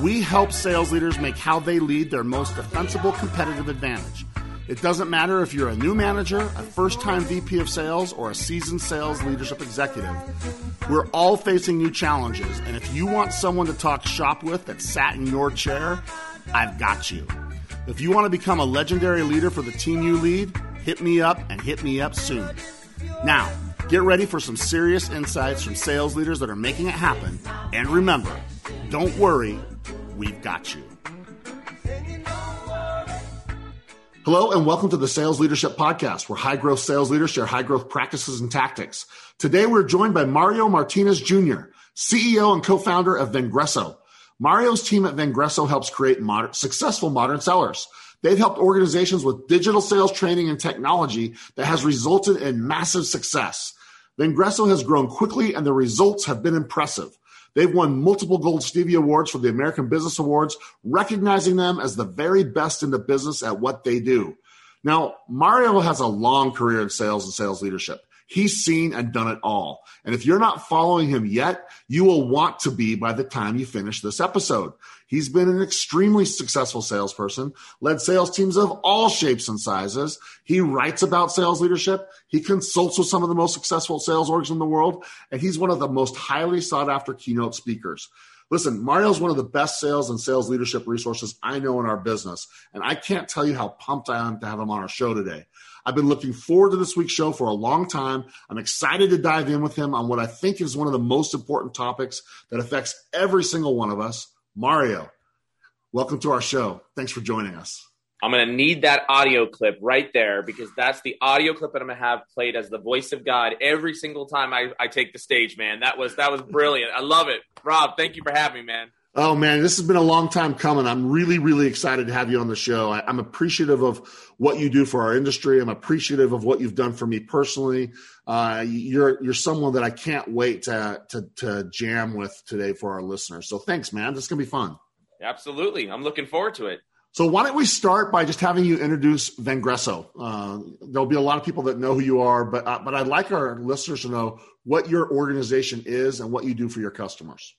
We help sales leaders make how they lead their most defensible competitive advantage. It doesn't matter if you're a new manager, a first time VP of sales, or a seasoned sales leadership executive. We're all facing new challenges, and if you want someone to talk shop with that sat in your chair, I've got you. If you want to become a legendary leader for the team you lead, hit me up and hit me up soon. Now, get ready for some serious insights from sales leaders that are making it happen. And remember, don't worry, we've got you. Hello, and welcome to the Sales Leadership Podcast, where high growth sales leaders share high growth practices and tactics. Today, we're joined by Mario Martinez Jr., CEO and co founder of Vengreso. Mario's team at Vengreso helps create successful modern sellers. They've helped organizations with digital sales training and technology that has resulted in massive success. Vengreso has grown quickly, and the results have been impressive. They've won multiple Gold Stevie Awards for the American Business Awards, recognizing them as the very best in the business at what they do. Now, Mario has a long career in sales and sales leadership. He's seen and done it all. And if you're not following him yet, you will want to be by the time you finish this episode. He's been an extremely successful salesperson, led sales teams of all shapes and sizes. He writes about sales leadership. He consults with some of the most successful sales orgs in the world, and he's one of the most highly sought after keynote speakers. Listen, Mario's one of the best sales and sales leadership resources I know in our business, and I can't tell you how pumped I am to have him on our show today. I've been looking forward to this week's show for a long time. I'm excited to dive in with him on what I think is one of the most important topics that affects every single one of us. Mario, welcome to our show. Thanks for joining us. I'm going to need that audio clip right there because that's the audio clip that I'm going to have played as the voice of God every single time I, I take the stage, man. That was that was brilliant. I love it. Rob, thank you for having me, man. Oh man, this has been a long time coming. I'm really, really excited to have you on the show. I, am appreciative of what you do for our industry. I'm appreciative of what you've done for me personally. Uh, you're you're someone that I can't wait to, to to jam with today for our listeners. So thanks, man. This is gonna be fun. Absolutely, I'm looking forward to it. So why don't we start by just having you introduce Vengreso? Uh, there'll be a lot of people that know who you are, but uh, but I'd like our listeners to know what your organization is and what you do for your customers.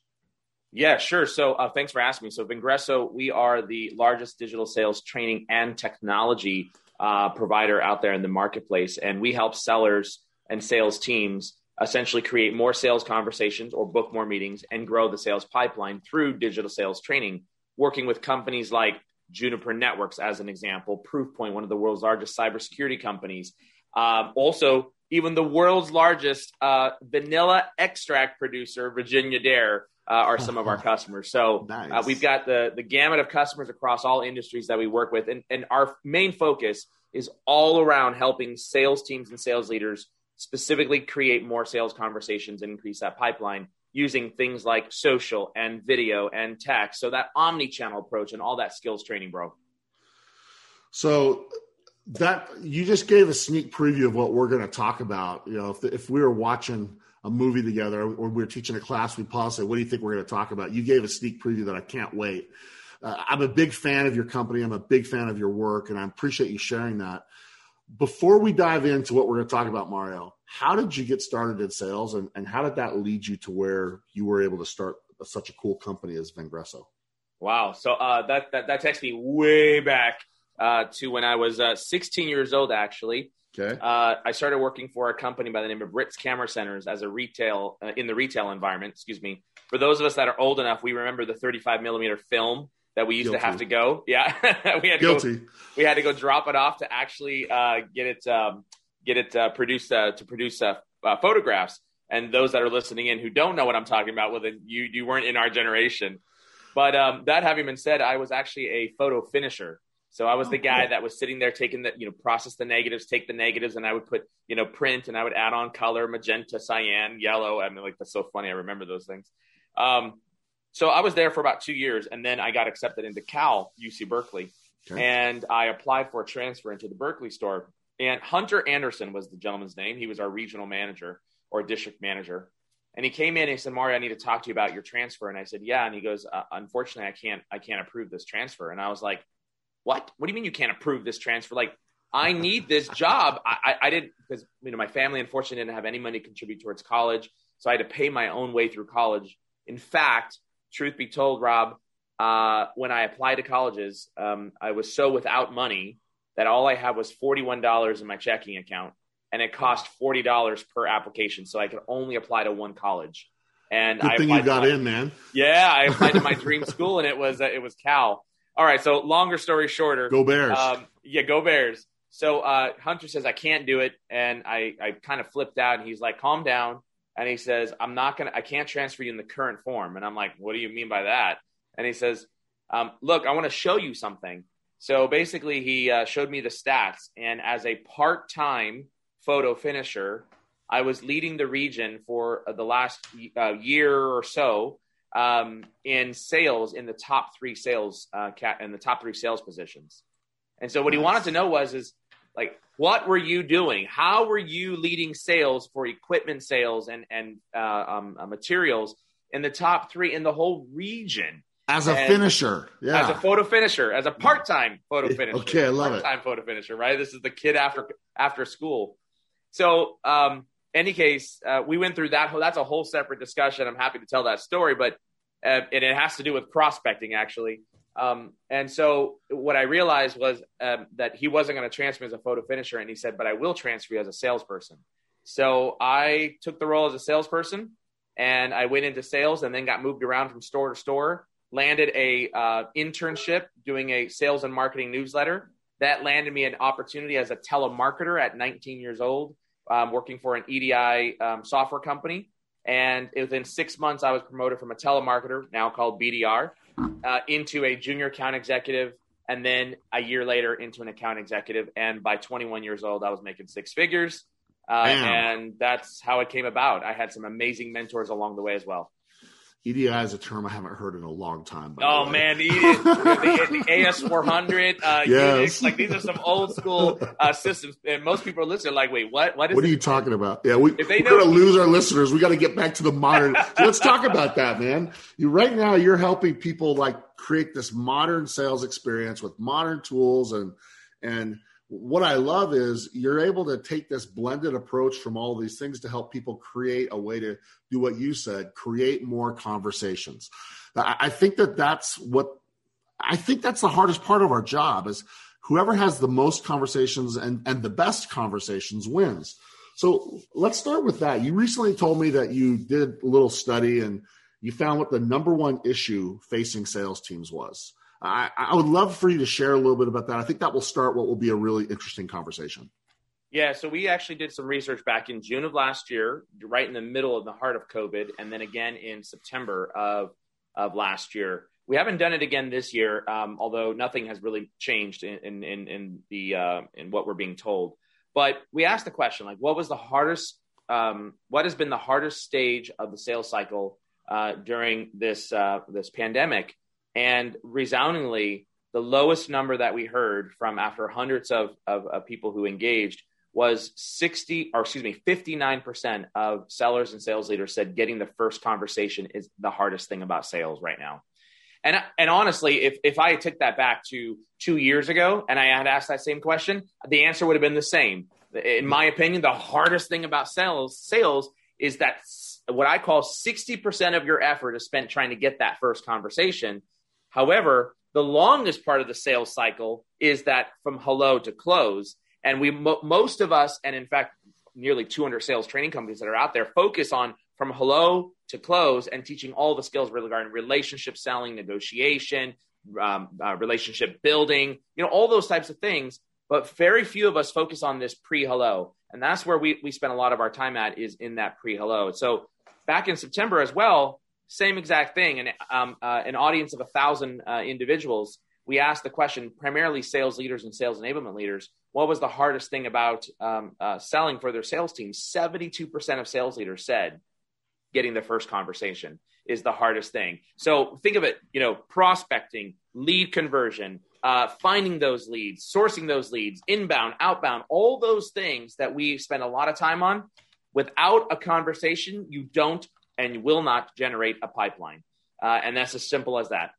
Yeah, sure. So uh, thanks for asking me. So Vengreso, we are the largest digital sales training and technology uh, provider out there in the marketplace, and we help sellers and sales teams essentially create more sales conversations or book more meetings and grow the sales pipeline through digital sales training, working with companies like Juniper Networks, as an example, Proofpoint, one of the world's largest cybersecurity companies. Um, also, even the world's largest uh, vanilla extract producer, Virginia Dare, uh, are some of our customers. So nice. uh, we've got the the gamut of customers across all industries that we work with, and, and our main focus is all around helping sales teams and sales leaders specifically create more sales conversations and increase that pipeline using things like social and video and text. So that omni-channel approach and all that skills training, bro. So that you just gave a sneak preview of what we're going to talk about. You know, if, if we were watching a movie together or we are teaching a class, we pause and say, what do you think we're going to talk about? You gave a sneak preview that I can't wait. Uh, I'm a big fan of your company. I'm a big fan of your work and I appreciate you sharing that. Before we dive into what we're going to talk about, Mario, how did you get started in sales and, and how did that lead you to where you were able to start such a cool company as Vengreso? Wow. So uh, that, that, that takes me way back uh, to when I was uh, 16 years old, actually. Okay. Uh, I started working for a company by the name of Ritz Camera Centers as a retail uh, in the retail environment. Excuse me. For those of us that are old enough, we remember the 35 millimeter film that we used Guilty. to have to go. Yeah, we had to Guilty. Go, we had to go drop it off to actually uh, get it um, get it uh, produced uh, to produce uh, uh, photographs. And those that are listening in who don't know what I'm talking about, well, then you you weren't in our generation. But um, that having been said, I was actually a photo finisher. So I was the guy that was sitting there taking the, you know, process the negatives, take the negatives, and I would put, you know, print and I would add on color, magenta, cyan, yellow. I mean, like, that's so funny. I remember those things. Um, So I was there for about two years, and then I got accepted into Cal UC Berkeley, okay. and I applied for a transfer into the Berkeley store. And Hunter Anderson was the gentleman's name. He was our regional manager or district manager. And he came in and he said, Mario, I need to talk to you about your transfer. And I said, yeah. And he goes, uh, unfortunately, I can't, I can't approve this transfer. And I was like, what? What do you mean you can't approve this transfer? Like, I need this job. I, I, I didn't, because, you know, my family unfortunately didn't have any money to contribute towards college. So I had to pay my own way through college. In fact, truth be told, Rob, uh, when I applied to colleges, um, I was so without money that all I had was $41 in my checking account and it cost $40 per application. So I could only apply to one college. And Good I thing you got my, in, man. Yeah, I applied to my dream school and it was, uh, it was Cal. All right. So longer story shorter. Go Bears. Um, yeah, go Bears. So uh, Hunter says, I can't do it. And I, I kind of flipped out and he's like, calm down. And he says, I'm not going to, I can't transfer you in the current form. And I'm like, what do you mean by that? And he says, um, look, I want to show you something. So basically, he uh, showed me the stats. And as a part time photo finisher, I was leading the region for uh, the last uh, year or so um, in sales in the top three sales uh, cat in the top three sales positions. And so what he wanted to know was is like what were you doing? How were you leading sales for equipment sales and and uh, um, uh, materials in the top three in the whole region? As a and finisher, yeah. As a photo finisher, as a part-time photo finisher. Okay, I love part-time it. Part-time photo finisher, right? This is the kid after after school. So, um, any case, uh, we went through that. Whole, That's a whole separate discussion. I'm happy to tell that story, but uh, and it has to do with prospecting actually. Um, and so what I realized was um, that he wasn't going to transfer as a photo finisher, and he said, "But I will transfer you as a salesperson." So I took the role as a salesperson, and I went into sales, and then got moved around from store to store. Landed a uh, internship doing a sales and marketing newsletter. That landed me an opportunity as a telemarketer at 19 years old, um, working for an EDI um, software company. And within six months, I was promoted from a telemarketer, now called BDR, uh, into a junior account executive, and then a year later into an account executive. And by 21 years old, I was making six figures. Uh, and that's how it came about. I had some amazing mentors along the way as well. EDI is a term I haven't heard in a long time. oh man, the, the, the AS400, uh, yes. Unix, like these are some old school uh, systems, and most people are listening like, "Wait, what? What is? What are you talking about?" Yeah, we, if they we're going to lose our listeners. We got to get back to the modern. so let's talk about that, man. You right now, you're helping people like create this modern sales experience with modern tools and and what I love is you're able to take this blended approach from all these things to help people create a way to do what you said, create more conversations. I think that that's what I think that's the hardest part of our job is whoever has the most conversations and, and the best conversations wins. So let's start with that. You recently told me that you did a little study and you found what the number one issue facing sales teams was. I, I would love for you to share a little bit about that. I think that will start what will be a really interesting conversation. Yeah, so we actually did some research back in June of last year, right in the middle of the heart of COVID, and then again in September of of last year. We haven't done it again this year, um, although nothing has really changed in in in the uh, in what we're being told. But we asked the question, like, what was the hardest? Um, what has been the hardest stage of the sales cycle uh, during this uh, this pandemic? And resoundingly, the lowest number that we heard from after hundreds of, of, of people who engaged was 60 or excuse me 59% of sellers and sales leaders said getting the first conversation is the hardest thing about sales right now. And and honestly if if i took that back to two years ago and i had asked that same question the answer would have been the same. In my opinion the hardest thing about sales sales is that what i call 60% of your effort is spent trying to get that first conversation However, the longest part of the sales cycle is that from hello to close. And we, mo- most of us, and in fact, nearly 200 sales training companies that are out there focus on from hello to close and teaching all the skills regarding relationship selling, negotiation, um, uh, relationship building, you know, all those types of things. But very few of us focus on this pre hello. And that's where we, we spend a lot of our time at is in that pre hello. So back in September as well, same exact thing. And um, uh, an audience of a thousand uh, individuals, we asked the question, primarily sales leaders and sales enablement leaders, what was the hardest thing about um, uh, selling for their sales team? 72% of sales leaders said getting the first conversation is the hardest thing. So think of it, you know, prospecting, lead conversion, uh, finding those leads, sourcing those leads, inbound, outbound, all those things that we spend a lot of time on. Without a conversation, you don't and you will not generate a pipeline. Uh, and that's as simple as that.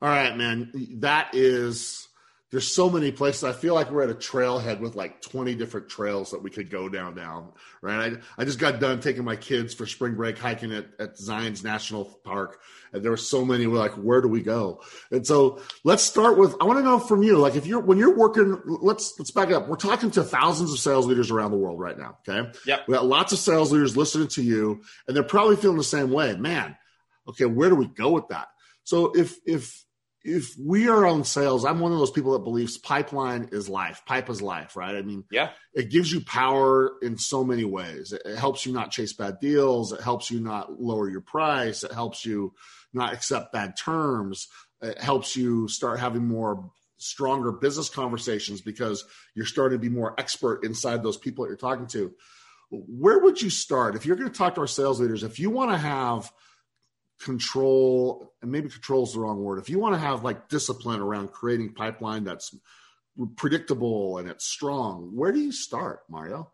All right, man. That is there's so many places. I feel like we're at a trailhead with like 20 different trails that we could go down down. Right. I, I just got done taking my kids for spring break hiking at, at Zion's National Park. And there were so many. We're like, where do we go? And so let's start with, I want to know from you, like if you're, when you're working, let's, let's back up. We're talking to thousands of sales leaders around the world right now. Okay. Yeah. We got lots of sales leaders listening to you and they're probably feeling the same way, man. Okay. Where do we go with that? So if, if, if we are on sales, I'm one of those people that believes pipeline is life. Pipe is life, right? I mean, yeah, it gives you power in so many ways. It helps you not chase bad deals. It helps you not lower your price. It helps you not accept bad terms. It helps you start having more stronger business conversations because you're starting to be more expert inside those people that you're talking to. Where would you start if you're going to talk to our sales leaders? If you want to have control and maybe control is the wrong word. If you want to have like discipline around creating pipeline that's predictable and it's strong where do you start mario?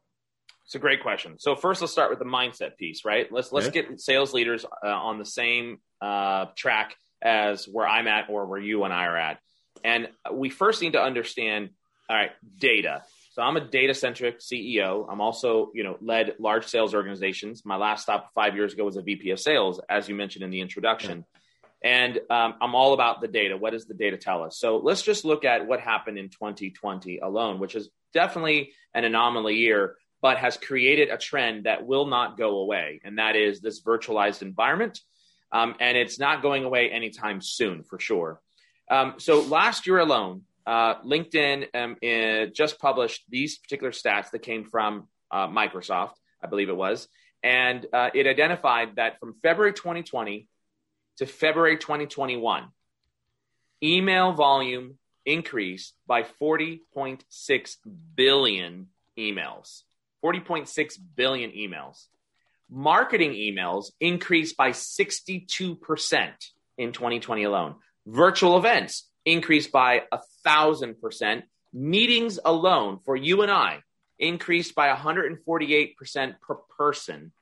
It's a great question. So first let's start with the mindset piece right? Let's let's okay. get sales leaders uh, on the same uh, track as where i'm at or where you and i are at. And we first need to understand all right data so I'm a data centric CEO. I'm also, you know, led large sales organizations. My last stop five years ago was a VP of sales, as you mentioned in the introduction. And um, I'm all about the data. What does the data tell us? So let's just look at what happened in 2020 alone, which is definitely an anomaly year, but has created a trend that will not go away. And that is this virtualized environment. Um, and it's not going away anytime soon, for sure. Um, so last year alone, uh, LinkedIn um, uh, just published these particular stats that came from uh, Microsoft, I believe it was, and uh, it identified that from February 2020 to February 2021, email volume increased by 40.6 billion emails. 40.6 billion emails. Marketing emails increased by 62% in 2020 alone. Virtual events increased by a thousand percent. Meetings alone for you and I increased by 148% per person.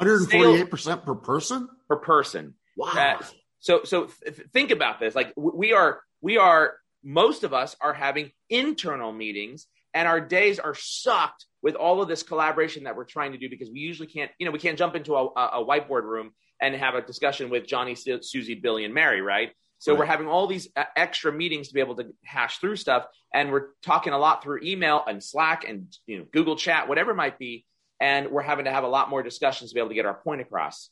148% per person? Per person. Wow. Uh, so so th- think about this. Like we are we are most of us are having internal meetings and our days are sucked with all of this collaboration that we're trying to do because we usually can't, you know, we can't jump into a, a whiteboard room and have a discussion with Johnny, Susie, Billy, and Mary, right? So right. we're having all these uh, extra meetings to be able to hash through stuff, and we're talking a lot through email and Slack and you know Google Chat, whatever it might be, and we're having to have a lot more discussions to be able to get our point across.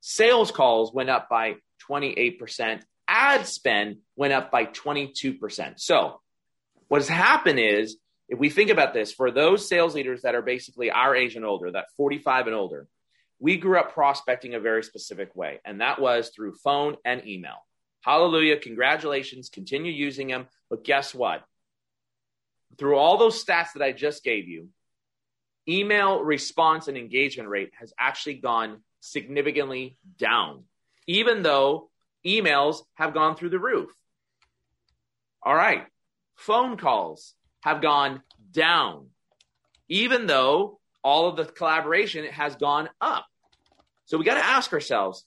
Sales calls went up by 28%. Ad spend went up by 22%. So what has happened is, if we think about this, for those sales leaders that are basically our age and older, that 45 and older, we grew up prospecting a very specific way, and that was through phone and email. Hallelujah. Congratulations. Continue using them. But guess what? Through all those stats that I just gave you, email response and engagement rate has actually gone significantly down, even though emails have gone through the roof. All right. Phone calls have gone down, even though all of the collaboration has gone up. So we got to ask ourselves,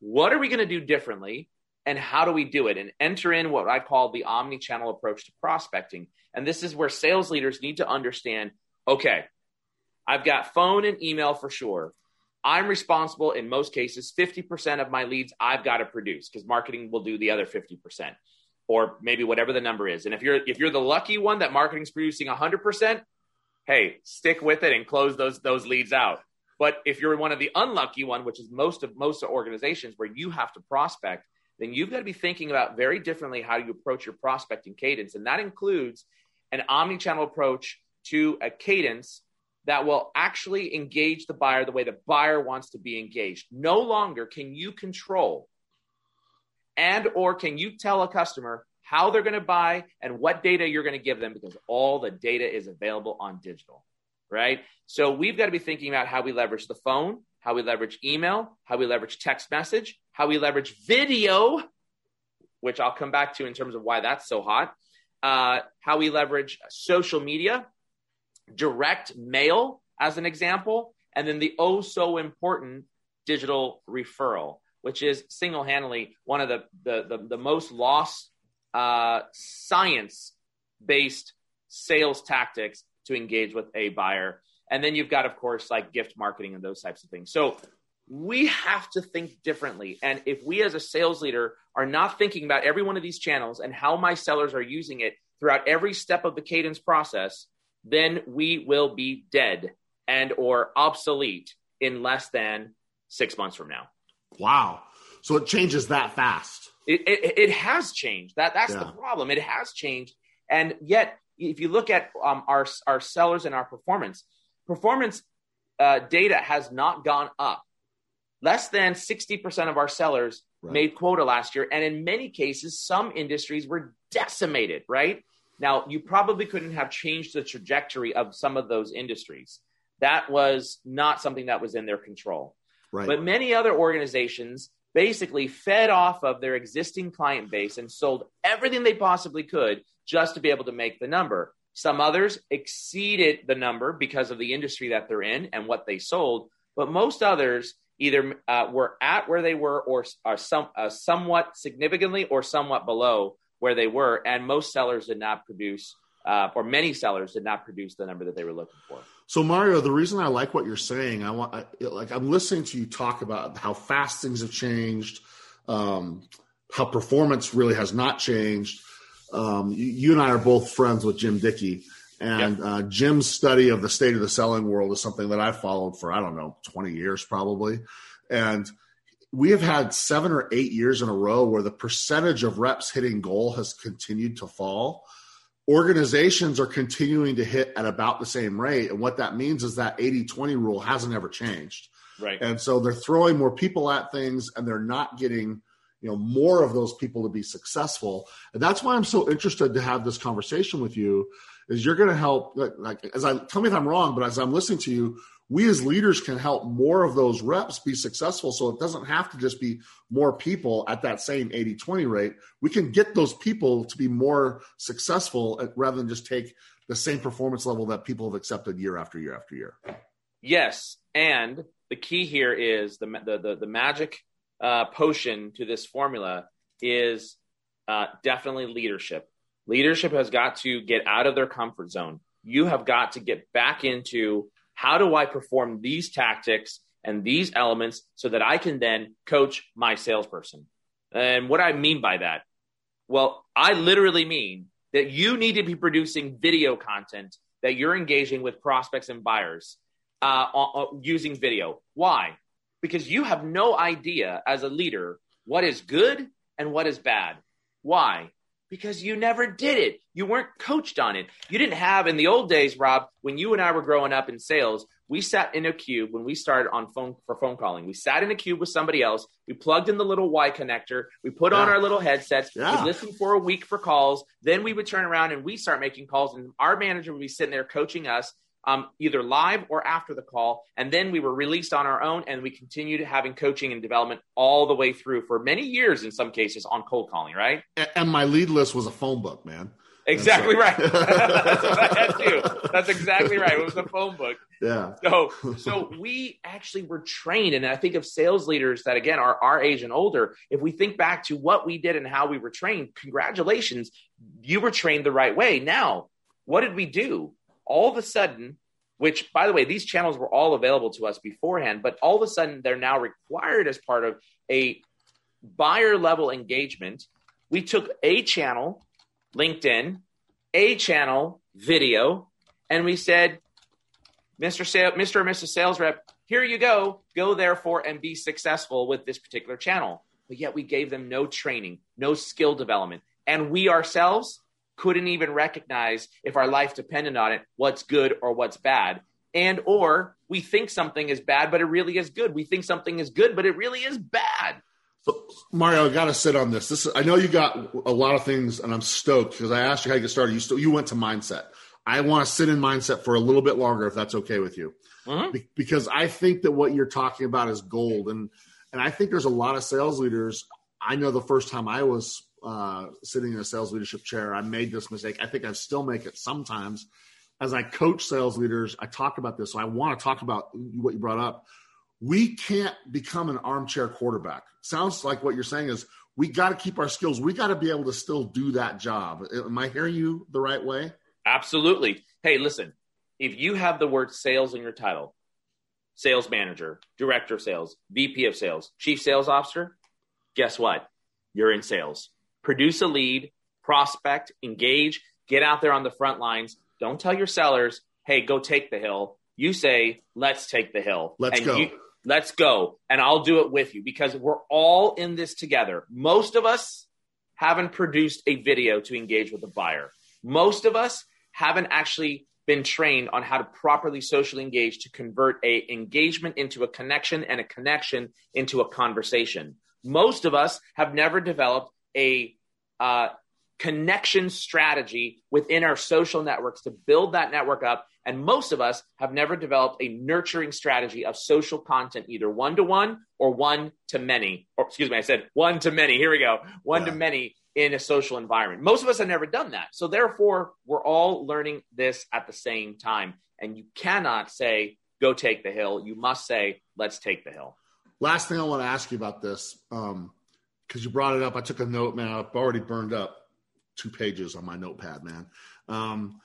what are we going to do differently? And how do we do it and enter in what I call the omni-channel approach to prospecting. And this is where sales leaders need to understand, okay, I've got phone and email for sure. I'm responsible in most cases 50% of my leads I've got to produce because marketing will do the other 50% or maybe whatever the number is. And if you're if you're the lucky one that marketing's producing 100%, hey, stick with it and close those those leads out. But if you're one of the unlucky one, which is most of most organizations where you have to prospect, then you've got to be thinking about very differently how you approach your prospecting cadence. And that includes an omni channel approach to a cadence that will actually engage the buyer the way the buyer wants to be engaged. No longer can you control and or can you tell a customer how they're going to buy and what data you're going to give them because all the data is available on digital, right? So we've got to be thinking about how we leverage the phone how we leverage email, how we leverage text message, how we leverage video, which I'll come back to in terms of why that's so hot, uh, how we leverage social media, direct mail, as an example, and then the oh so important digital referral, which is single handedly one of the, the, the, the most lost uh, science based sales tactics to engage with a buyer. And then you've got, of course, like gift marketing and those types of things. So we have to think differently. And if we as a sales leader are not thinking about every one of these channels and how my sellers are using it throughout every step of the cadence process, then we will be dead and or obsolete in less than six months from now. Wow. So it changes that fast. It, it, it has changed. That that's yeah. the problem. It has changed. And yet, if you look at um, our our sellers and our performance, performance uh, data has not gone up. Less than sixty percent of our sellers right. made quota last year, and in many cases, some industries were decimated. Right now, you probably couldn't have changed the trajectory of some of those industries. That was not something that was in their control. Right. But many other organizations basically fed off of their existing client base and sold everything they possibly could just to be able to make the number. Some others exceeded the number because of the industry that they're in and what they sold, but most others either uh, were at where they were or are some uh, somewhat significantly or somewhat below where they were, and most sellers did not produce, uh, or many sellers did not produce the number that they were looking for. So Mario, the reason I like what you're saying, I want I, like I'm listening to you talk about how fast things have changed, um, how performance really has not changed. Um, you, you, and I are both friends with Jim Dickey, and yep. uh, Jim's study of the state of the selling world is something that I've followed for I don't know 20 years probably, and we have had seven or eight years in a row where the percentage of reps hitting goal has continued to fall organizations are continuing to hit at about the same rate. And what that means is that 80 20 rule hasn't ever changed. Right. And so they're throwing more people at things and they're not getting you know more of those people to be successful and that's why i'm so interested to have this conversation with you is you're going to help like as i tell me if i'm wrong but as i'm listening to you we as leaders can help more of those reps be successful. So it doesn't have to just be more people at that same 80 20 rate. We can get those people to be more successful at, rather than just take the same performance level that people have accepted year after year after year. Yes. And the key here is the, the, the, the magic uh, potion to this formula is uh, definitely leadership. Leadership has got to get out of their comfort zone. You have got to get back into how do I perform these tactics and these elements so that I can then coach my salesperson? And what I mean by that, well, I literally mean that you need to be producing video content that you're engaging with prospects and buyers uh, using video. Why? Because you have no idea as a leader what is good and what is bad. Why? because you never did it. You weren't coached on it. You didn't have in the old days, Rob, when you and I were growing up in sales, we sat in a cube when we started on phone for phone calling. We sat in a cube with somebody else. We plugged in the little Y connector. We put yeah. on our little headsets. Yeah. We listened for a week for calls. Then we would turn around and we start making calls, and our manager would be sitting there coaching us um, either live or after the call. And then we were released on our own and we continued having coaching and development all the way through for many years in some cases on cold calling, right? And my lead list was a phone book, man. Exactly right. That's what I had too. That's exactly right. It was a phone book. Yeah. So, so we actually were trained, and I think of sales leaders that again are our age and older. If we think back to what we did and how we were trained, congratulations, you were trained the right way. Now, what did we do? All of a sudden, which by the way, these channels were all available to us beforehand, but all of a sudden they're now required as part of a buyer level engagement. We took a channel, LinkedIn, a channel, video, and we said, Mr. Sa- Mr. or Mrs. Sales Rep, here you go. Go therefore and be successful with this particular channel. But yet we gave them no training, no skill development. And we ourselves couldn't even recognize if our life depended on it what's good or what's bad and or we think something is bad but it really is good we think something is good but it really is bad so mario i gotta sit on this this i know you got a lot of things and i'm stoked because i asked you how you get started you still you went to mindset I want to sit in mindset for a little bit longer if that's okay with you. Mm-hmm. Be- because I think that what you're talking about is gold. And, and I think there's a lot of sales leaders. I know the first time I was uh, sitting in a sales leadership chair, I made this mistake. I think I still make it sometimes. As I coach sales leaders, I talk about this. So I want to talk about what you brought up. We can't become an armchair quarterback. Sounds like what you're saying is we got to keep our skills. We got to be able to still do that job. Am I hearing you the right way? Absolutely. Hey, listen, if you have the word sales in your title, sales manager, director of sales, VP of sales, chief sales officer, guess what? You're in sales. Produce a lead, prospect, engage, get out there on the front lines. Don't tell your sellers, hey, go take the hill. You say, let's take the hill. Let's and go. You, let's go. And I'll do it with you because we're all in this together. Most of us haven't produced a video to engage with a buyer. Most of us haven't actually been trained on how to properly socially engage to convert a engagement into a connection and a connection into a conversation. Most of us have never developed a uh, connection strategy within our social networks to build that network up. And most of us have never developed a nurturing strategy of social content, either one to one or one to many. Or excuse me, I said one to many. Here we go. One yeah. to many in a social environment. Most of us have never done that. So therefore, we're all learning this at the same time. And you cannot say, go take the hill. You must say, let's take the hill. Last thing I want to ask you about this, because you brought it up. I took a note, man. I've already burned up two pages on my notepad, man. Um,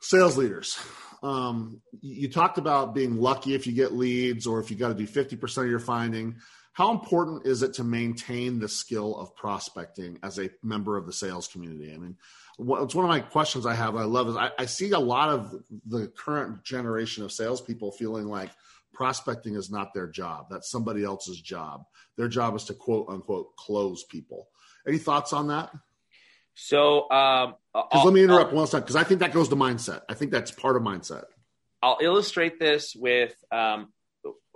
sales leaders. Um, you talked about being lucky if you get leads or if you got to do 50% of your finding. How important is it to maintain the skill of prospecting as a member of the sales community? I mean, it's one of my questions I have. I love is I, I see a lot of the current generation of salespeople feeling like prospecting is not their job. That's somebody else's job. Their job is to quote unquote close people. Any thoughts on that? So, um, let me interrupt I'll, one second because I think that goes to mindset. I think that's part of mindset. I'll illustrate this with um,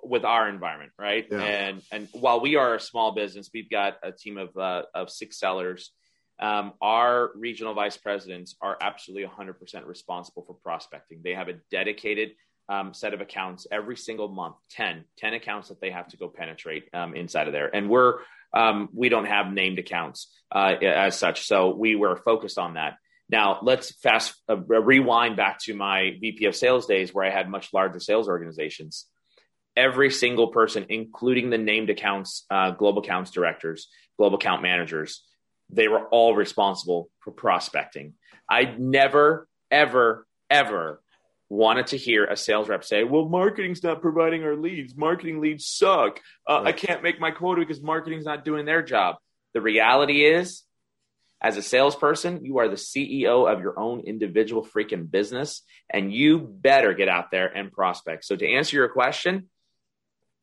with our environment, right? Yeah. And and while we are a small business, we've got a team of uh, of six sellers. Um, our regional vice presidents are absolutely 100% responsible for prospecting. They have a dedicated um, set of accounts every single month 10 10 accounts that they have to go penetrate um, inside of there. And we're um, we don't have named accounts uh, as such. So we were focused on that. Now let's fast uh, rewind back to my vp of sales days where i had much larger sales organizations. Every single person, including the named accounts, uh, global accounts directors, global account managers, they were all responsible for prospecting. I never, ever, ever wanted to hear a sales rep say, "Well, marketing's not providing our leads. Marketing leads suck. Uh, right. I can't make my quota because marketing's not doing their job." The reality is, as a salesperson, you are the CEO of your own individual freaking business, and you better get out there and prospect. So, to answer your question,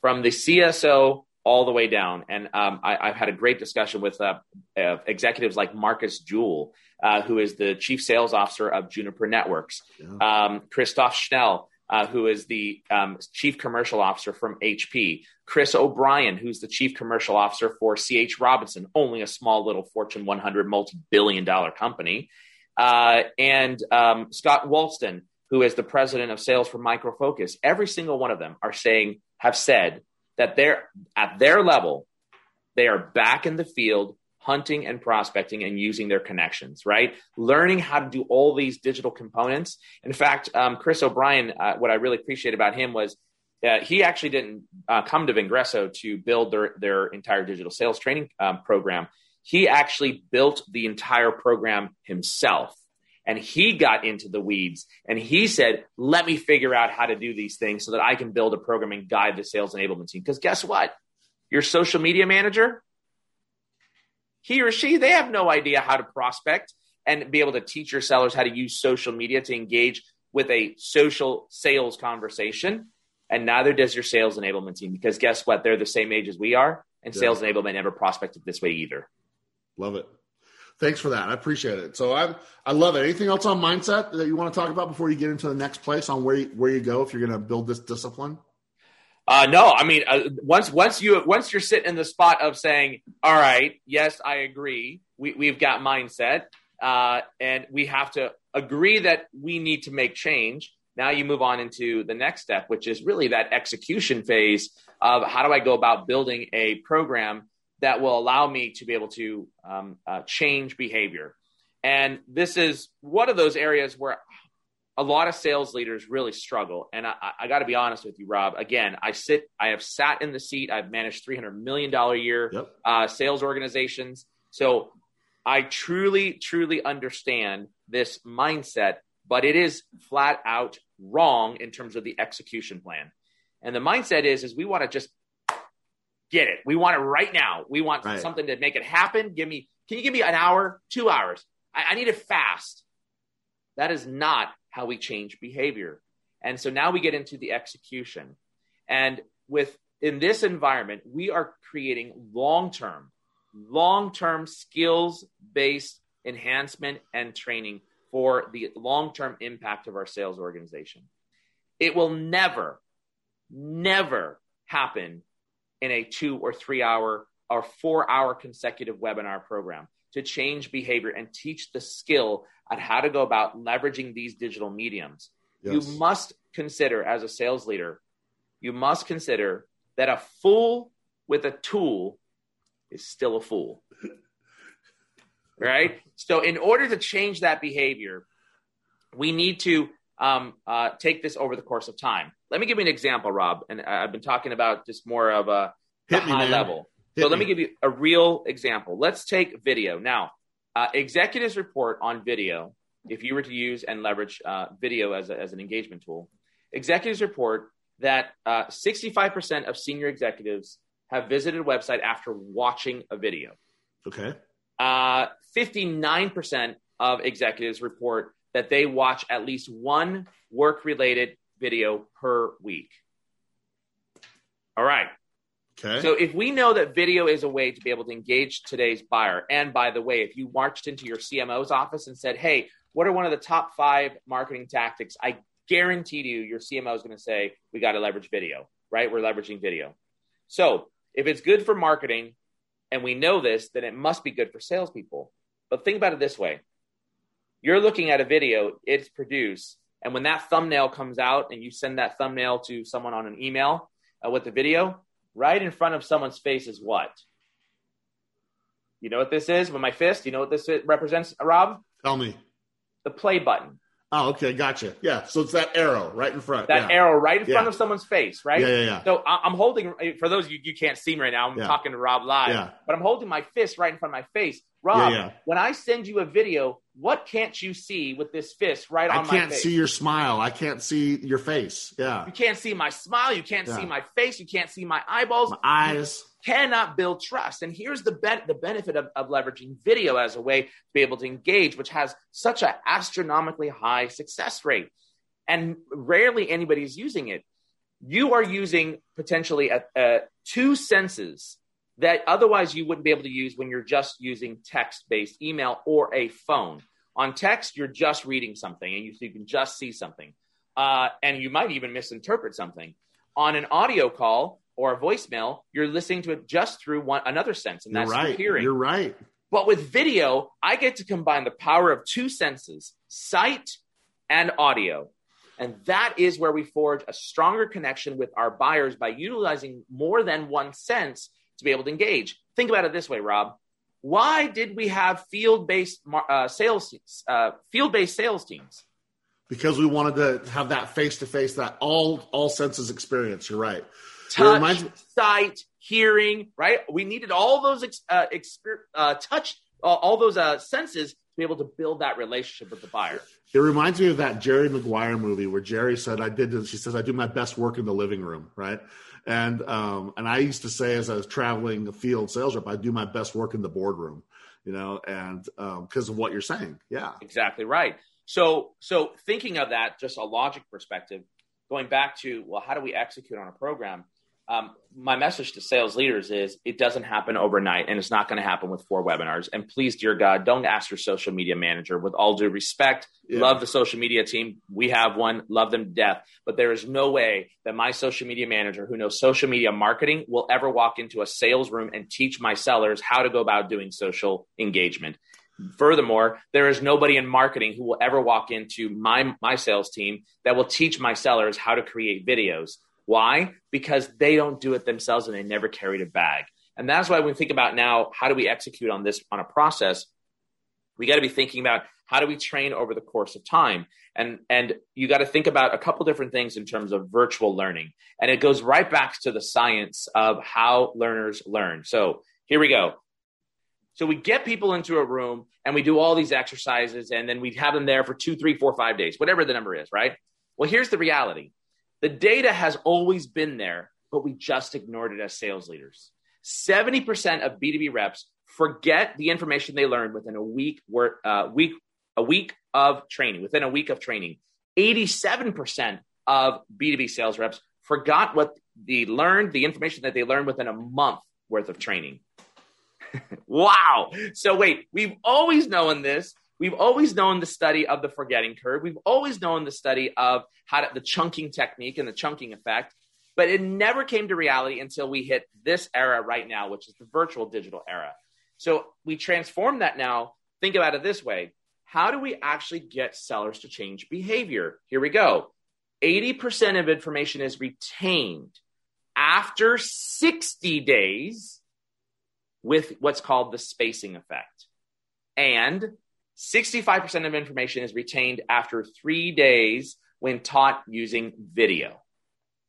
from the CSO all the way down. And um, I, have had a great discussion with uh, uh, executives like Marcus Jewell, uh, who is the chief sales officer of Juniper Networks, yeah. um, Christoph Schell. Uh, who is the um, chief commercial officer from HP? Chris O'Brien, who's the chief commercial officer for CH Robinson, only a small little Fortune 100 multi billion dollar company. Uh, and um, Scott Walston, who is the president of sales for Micro Focus. Every single one of them are saying, have said that they're at their level, they are back in the field hunting and prospecting and using their connections, right? Learning how to do all these digital components. In fact, um, Chris O'Brien, uh, what I really appreciate about him was uh, he actually didn't uh, come to Vengreso to build their, their entire digital sales training um, program. He actually built the entire program himself and he got into the weeds and he said, let me figure out how to do these things so that I can build a program and guide the sales enablement team. Because guess what? Your social media manager, he or she, they have no idea how to prospect and be able to teach your sellers how to use social media to engage with a social sales conversation. And neither does your sales enablement team because guess what? They're the same age as we are, and yeah. sales enablement never prospected this way either. Love it. Thanks for that. I appreciate it. So I I love it. Anything else on mindset that you want to talk about before you get into the next place on where you, where you go if you're going to build this discipline? Uh, no, I mean uh, once once you once you're sitting in the spot of saying, "All right, yes, I agree. We we've got mindset." uh, and we have to agree that we need to make change. Now you move on into the next step, which is really that execution phase of how do I go about building a program that will allow me to be able to um, uh, change behavior. And this is one of those areas where a lot of sales leaders really struggle. And I, I got to be honest with you, Rob. Again, I sit, I have sat in the seat. I've managed three hundred million dollar year yep. uh, sales organizations. So I truly, truly understand this mindset, but it is flat out wrong in terms of the execution plan. And the mindset is, is we want to just get it. We want it right now. We want right. something to make it happen. Give me, can you give me an hour, two hours? I, I need it fast. That is not how we change behavior. And so now we get into the execution. And with in this environment, we are creating long-term, long-term skills-based enhancement and training for the long-term impact of our sales organization. It will never, never happen in a two or three hour or four hour consecutive webinar program to change behavior and teach the skill on how to go about leveraging these digital mediums. Yes. You must consider, as a sales leader, you must consider that a fool with a tool is still a fool. right? So, in order to change that behavior, we need to um, uh, take this over the course of time. Let me give you an example, Rob. And I've been talking about just more of a high me, level. Hit so let me give you a real example. Let's take video. Now, uh, executives report on video. If you were to use and leverage uh, video as, a, as an engagement tool, executives report that uh, 65% of senior executives have visited a website after watching a video. Okay. 59% uh, of executives report that they watch at least one work related video per week. All right. Okay. So if we know that video is a way to be able to engage today's buyer, and by the way, if you marched into your CMO's office and said, "Hey, what are one of the top five marketing tactics?" I guarantee you, your CMO is going to say, "We got to leverage video." Right? We're leveraging video. So if it's good for marketing, and we know this, then it must be good for salespeople. But think about it this way: you're looking at a video, it's produced, and when that thumbnail comes out, and you send that thumbnail to someone on an email uh, with the video right in front of someone's face is what? You know what this is with my fist? You know what this represents, Rob? Tell me. The play button. Oh, okay, gotcha. Yeah, so it's that arrow right in front. That yeah. arrow right in yeah. front of someone's face, right? Yeah, yeah, yeah. So I'm holding. For those of you you can't see me right now, I'm yeah. talking to Rob live, yeah. but I'm holding my fist right in front of my face. Rob, yeah, when I send you a video, what can't you see with this fist right on my face? I can't see your smile. I can't see your face. Yeah. You can't see my smile. You can't see my face. You can't see my eyeballs. My eyes cannot build trust. And here's the, be- the benefit of, of leveraging video as a way to be able to engage, which has such an astronomically high success rate. And rarely anybody's using it. You are using potentially a, a two senses that otherwise you wouldn't be able to use when you're just using text based email or a phone. On text, you're just reading something and you, you can just see something. Uh, and you might even misinterpret something. On an audio call, or a voicemail, you're listening to it just through one another sense, and that's you're right. hearing. You're right. But with video, I get to combine the power of two senses, sight and audio. And that is where we forge a stronger connection with our buyers by utilizing more than one sense to be able to engage. Think about it this way, Rob. Why did we have field-based uh, sales uh, field-based sales teams? Because we wanted to have that face-to-face, that all all senses experience. You're right touch, reminds- sight, hearing, right? We needed all those uh, exper- uh, touch, uh, all those uh, senses to be able to build that relationship with the buyer. It reminds me of that Jerry Maguire movie where Jerry said, "I did." She says, "I do my best work in the living room," right? And um, and I used to say, as I was traveling the field sales rep, I do my best work in the boardroom, you know, and um because um, of what you're saying, yeah, exactly right. So so thinking of that, just a logic perspective, going back to well, how do we execute on a program? Um, my message to sales leaders is it doesn't happen overnight and it's not going to happen with four webinars. And please, dear God, don't ask your social media manager with all due respect. Yeah. Love the social media team. We have one, love them to death. But there is no way that my social media manager who knows social media marketing will ever walk into a sales room and teach my sellers how to go about doing social engagement. Furthermore, there is nobody in marketing who will ever walk into my my sales team that will teach my sellers how to create videos. Why? Because they don't do it themselves and they never carried a bag. And that's why when we think about now, how do we execute on this on a process? We got to be thinking about how do we train over the course of time? And and you got to think about a couple different things in terms of virtual learning. And it goes right back to the science of how learners learn. So here we go. So we get people into a room and we do all these exercises and then we have them there for two, three, four, five days, whatever the number is, right? Well, here's the reality the data has always been there, but we just ignored it as sales leaders. 70% of B2B reps forget the information they learned within a week, work, uh, week, a week of training, within a week of training. 87% of B2B sales reps forgot what they learned, the information that they learned within a month worth of training. wow. So wait, we've always known this. We've always known the study of the forgetting curve. We've always known the study of how to, the chunking technique and the chunking effect, but it never came to reality until we hit this era right now, which is the virtual digital era. So we transform that now. Think about it this way. How do we actually get sellers to change behavior? Here we go. 80% of information is retained after 60 days with what's called the spacing effect. And 65% of information is retained after three days when taught using video.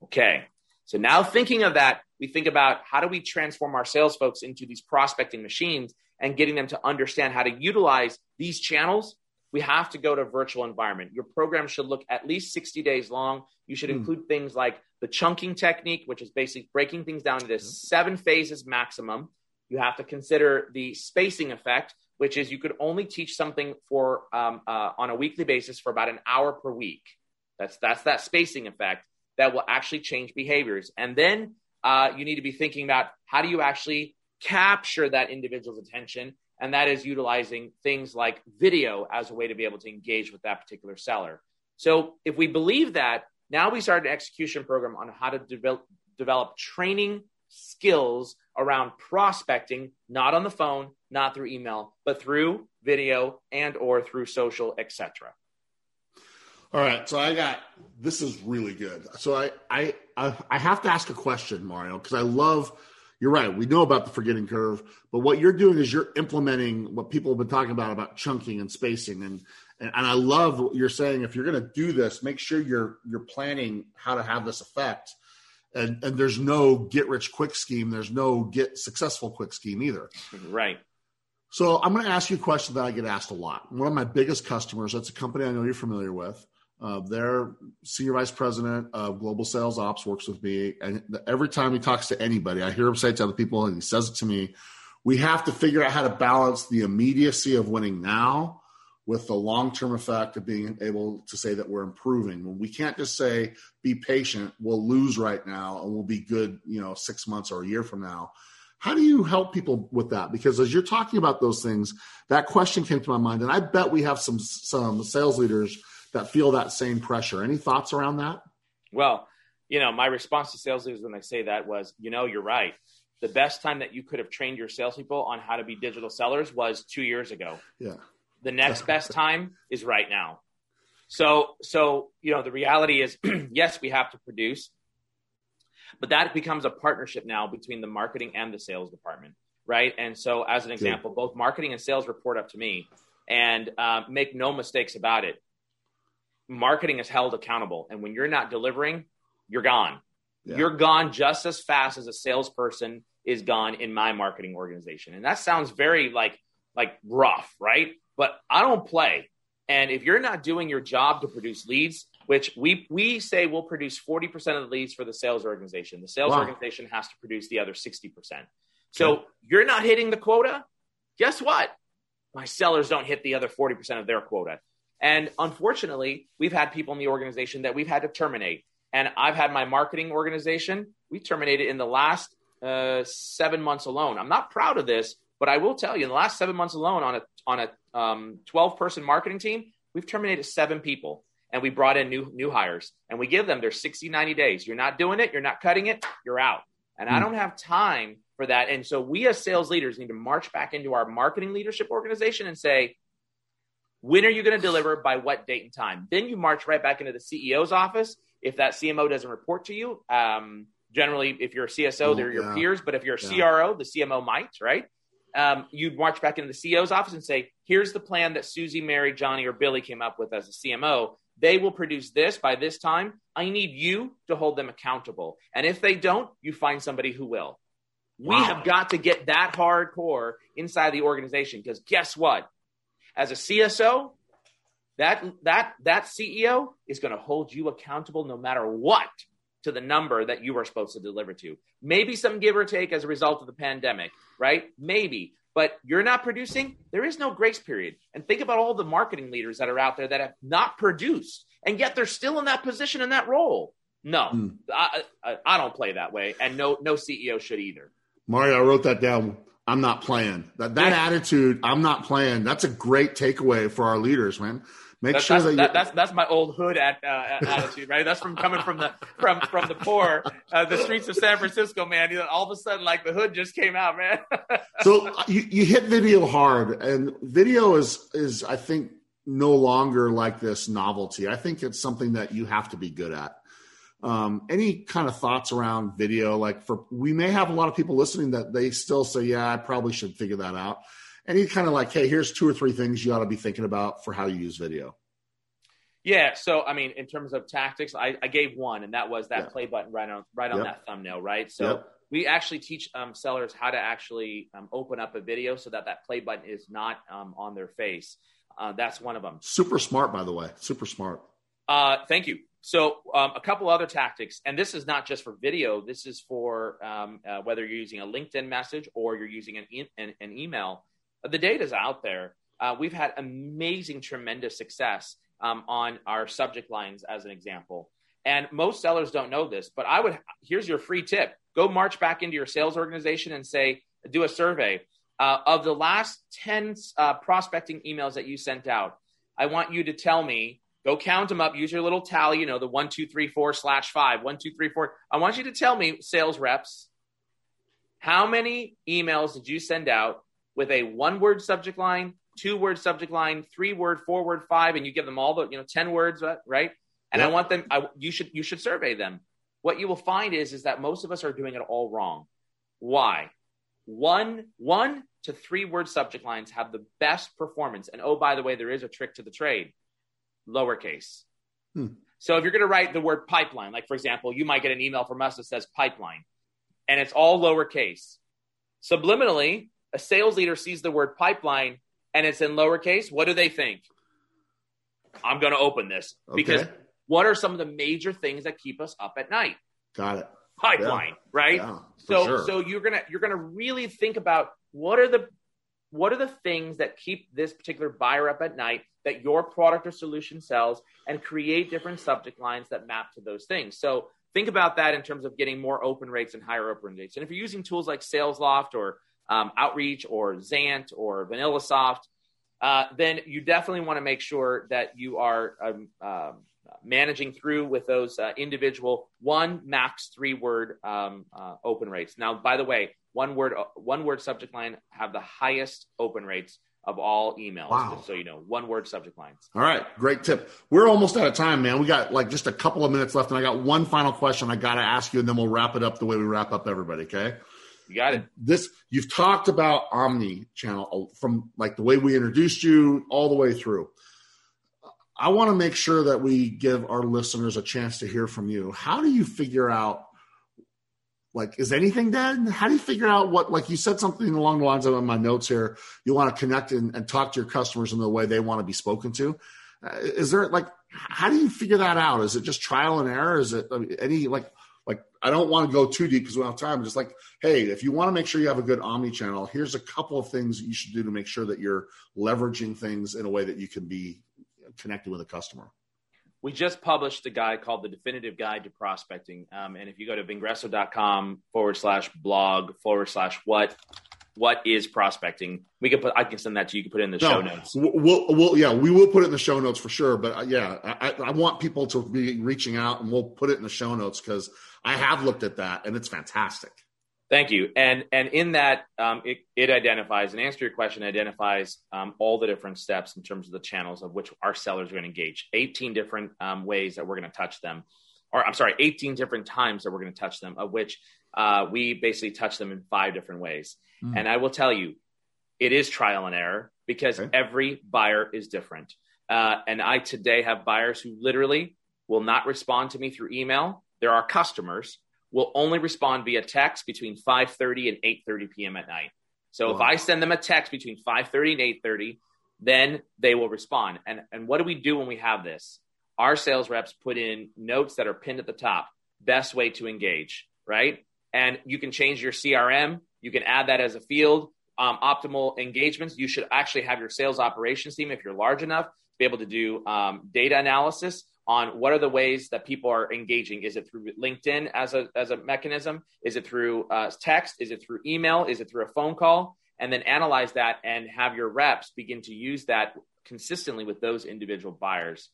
Okay. So now thinking of that, we think about how do we transform our sales folks into these prospecting machines and getting them to understand how to utilize these channels. We have to go to virtual environment. Your program should look at least 60 days long. You should mm. include things like the chunking technique, which is basically breaking things down into seven phases maximum. You have to consider the spacing effect, which is you could only teach something for um, uh, on a weekly basis for about an hour per week. That's that's that spacing effect that will actually change behaviors. And then uh, you need to be thinking about how do you actually capture that individual's attention, and that is utilizing things like video as a way to be able to engage with that particular seller. So if we believe that, now we start an execution program on how to develop develop training skills around prospecting, not on the phone, not through email, but through video and or through social, etc. All right, so I got this is really good. So I I I have to ask a question, Mario, because I love. You're right. We know about the forgetting curve, but what you're doing is you're implementing what people have been talking about about chunking and spacing, and and, and I love what you're saying. If you're going to do this, make sure you're you're planning how to have this effect and and there's no get rich quick scheme there's no get successful quick scheme either right so i'm going to ask you a question that i get asked a lot one of my biggest customers that's a company i know you're familiar with uh, their senior vice president of global sales ops works with me and every time he talks to anybody i hear him say it to other people and he says it to me we have to figure out how to balance the immediacy of winning now with the long term effect of being able to say that we're improving. When we can't just say, be patient, we'll lose right now and we'll be good, you know, six months or a year from now. How do you help people with that? Because as you're talking about those things, that question came to my mind, and I bet we have some some sales leaders that feel that same pressure. Any thoughts around that? Well, you know, my response to sales leaders when they say that was, you know, you're right. The best time that you could have trained your salespeople on how to be digital sellers was two years ago. Yeah the next best time is right now. So, so you know, the reality is, yes, we have to produce, but that becomes a partnership now between the marketing and the sales department, right? And so, as an example, both marketing and sales report up to me, and uh, make no mistakes about it. Marketing is held accountable, and when you're not delivering, you're gone. Yeah. You're gone just as fast as a salesperson is gone in my marketing organization, and that sounds very like like rough, right? but I don't play. And if you're not doing your job to produce leads, which we we say we'll produce 40% of the leads for the sales organization. The sales wow. organization has to produce the other 60%. So okay. you're not hitting the quota. Guess what? My sellers don't hit the other 40% of their quota. And unfortunately, we've had people in the organization that we've had to terminate. And I've had my marketing organization, we terminated in the last uh, seven months alone. I'm not proud of this, but I will tell you, in the last seven months alone, on a on a um, 12 person marketing team, we've terminated seven people, and we brought in new new hires, and we give them their 60 90 days. You're not doing it, you're not cutting it, you're out. And mm. I hmm. don't have time for that. And so we as sales leaders need to march back into our marketing leadership organization and say, when are you going to deliver by what date and time? Then you march right back into the CEO's office. If that CMO doesn't report to you, um, generally, if you're a CSO, oh, they're your yeah. peers. But if you're a yeah. CRO, the CMO might, right? Um, you'd march back into the CEO's office and say, here's the plan that Susie, Mary, Johnny, or Billy came up with as a CMO. They will produce this by this time. I need you to hold them accountable. And if they don't, you find somebody who will. Wow. We have got to get that hardcore inside the organization because guess what? As a CSO, that that that CEO is going to hold you accountable no matter what to the number that you are supposed to deliver to. Maybe some give or take as a result of the pandemic, right? Maybe. But you're not producing, there is no grace period. And think about all the marketing leaders that are out there that have not produced, and yet they're still in that position in that role. No, mm. I, I, I don't play that way, and no no CEO should either. Mario, I wrote that down. I'm not playing. That that yeah. attitude, I'm not playing. That's a great takeaway for our leaders, man. Make that's, sure that's, that, that that's that's my old hood at, uh, attitude, right? That's from coming from the from from the poor, uh, the streets of San Francisco, man. You know, all of a sudden, like the hood just came out, man. so uh, you, you hit video hard, and video is is I think no longer like this novelty. I think it's something that you have to be good at. Um, any kind of thoughts around video? Like for we may have a lot of people listening that they still say, "Yeah, I probably should figure that out." And he's kind of like, hey, here's two or three things you ought to be thinking about for how you use video. Yeah. So, I mean, in terms of tactics, I, I gave one, and that was that yeah. play button right on right on yep. that thumbnail, right? So. Yep. We actually teach um, sellers how to actually um, open up a video so that that play button is not um, on their face. Uh, that's one of them. Super smart, by the way. Super smart. Uh, thank you. So, um, a couple other tactics, and this is not just for video. This is for um, uh, whether you're using a LinkedIn message or you're using an, e- an, an email the data's out there. Uh, we've had amazing, tremendous success um, on our subject lines, as an example. And most sellers don't know this, but I would here's your free tip: go march back into your sales organization and say, do a survey uh, of the last ten uh, prospecting emails that you sent out. I want you to tell me. Go count them up. Use your little tally. You know the one, two, three, four slash five. One, two, three, four. I want you to tell me, sales reps, how many emails did you send out with a one word subject line, two word subject line, three word, four word, five, and you give them all the, you know, 10 words, right? And. I want them, I, you should, you should survey them. What you will find is, is that most of us are doing it all wrong. Why? One, one to three word subject lines have the best performance. And oh, by the way, there is a trick to the trade lowercase. Hmm. So if you're going to write the word pipeline, like for example, you might get an email from us that says pipeline and it's all lowercase. Subliminally, a sales leader sees the word pipeline and it's in lowercase, what do they think? I'm going to open this okay. because what are some of the major things that keep us up at night? Got it. Pipeline, yeah. right? Yeah, so sure. so you're going to you're going to really think about what are the what are the things that keep this particular buyer up at night that your product or solution sells and create different subject lines that map to those things. So think about that in terms of getting more open rates and higher open rates. And if you're using tools like SalesLoft or um, Outreach or XANT or VanillaSoft, uh, then you definitely want to make sure that you are um, uh, managing through with those uh, individual one max three word um, uh, open rates. Now, by the way, one word uh, one word subject line have the highest open rates of all emails. Wow. so you know, one word subject lines. All right, great tip. We're almost out of time, man. We got like just a couple of minutes left, and I got one final question I got to ask you, and then we'll wrap it up the way we wrap up everybody. Okay. You got it. This you've talked about Omni channel from like the way we introduced you all the way through. I want to make sure that we give our listeners a chance to hear from you. How do you figure out like is anything dead? How do you figure out what like you said something along the lines of my notes here? You want to connect and, and talk to your customers in the way they want to be spoken to. Uh, is there like how do you figure that out? Is it just trial and error? Is it I mean, any like I don't want to go too deep because we don't have time. Just like, hey, if you want to make sure you have a good omni channel, here's a couple of things you should do to make sure that you're leveraging things in a way that you can be connected with a customer. We just published a guide called the Definitive Guide to Prospecting. Um, and if you go to vengreso.com forward slash blog forward slash what what is prospecting. We can put. I can send that to you. You can put it in the no, show notes. We'll, we'll, yeah, we will put it in the show notes for sure. But uh, yeah, I, I want people to be reaching out, and we'll put it in the show notes because I have looked at that, and it's fantastic. Thank you. And and in that, um, it, it identifies and answer your question identifies um, all the different steps in terms of the channels of which our sellers are going to engage. 18 different um, ways that we're going to touch them, or I'm sorry, 18 different times that we're going to touch them, of which uh, we basically touch them in five different ways. Mm. And I will tell you, it is trial and error because okay. every buyer is different. Uh, and I today have buyers who literally will not respond to me through email. There are customers will only respond via text between 5:30 and 8:30 p.m. at night. So wow. if I send them a text between 5:30 and 8:30, then they will respond. And and what do we do when we have this? Our sales reps put in notes that are pinned at the top. Best way to engage, right? And you can change your CRM. You can add that as a field. Um, optimal engagements. You should actually have your sales operations team, if you're large enough, be able to do um, data analysis on what are the ways that people are engaging. Is it through LinkedIn as a, as a mechanism? Is it through uh, text? Is it through email? Is it through a phone call? And then analyze that and have your reps begin to use that consistently with those individual buyers.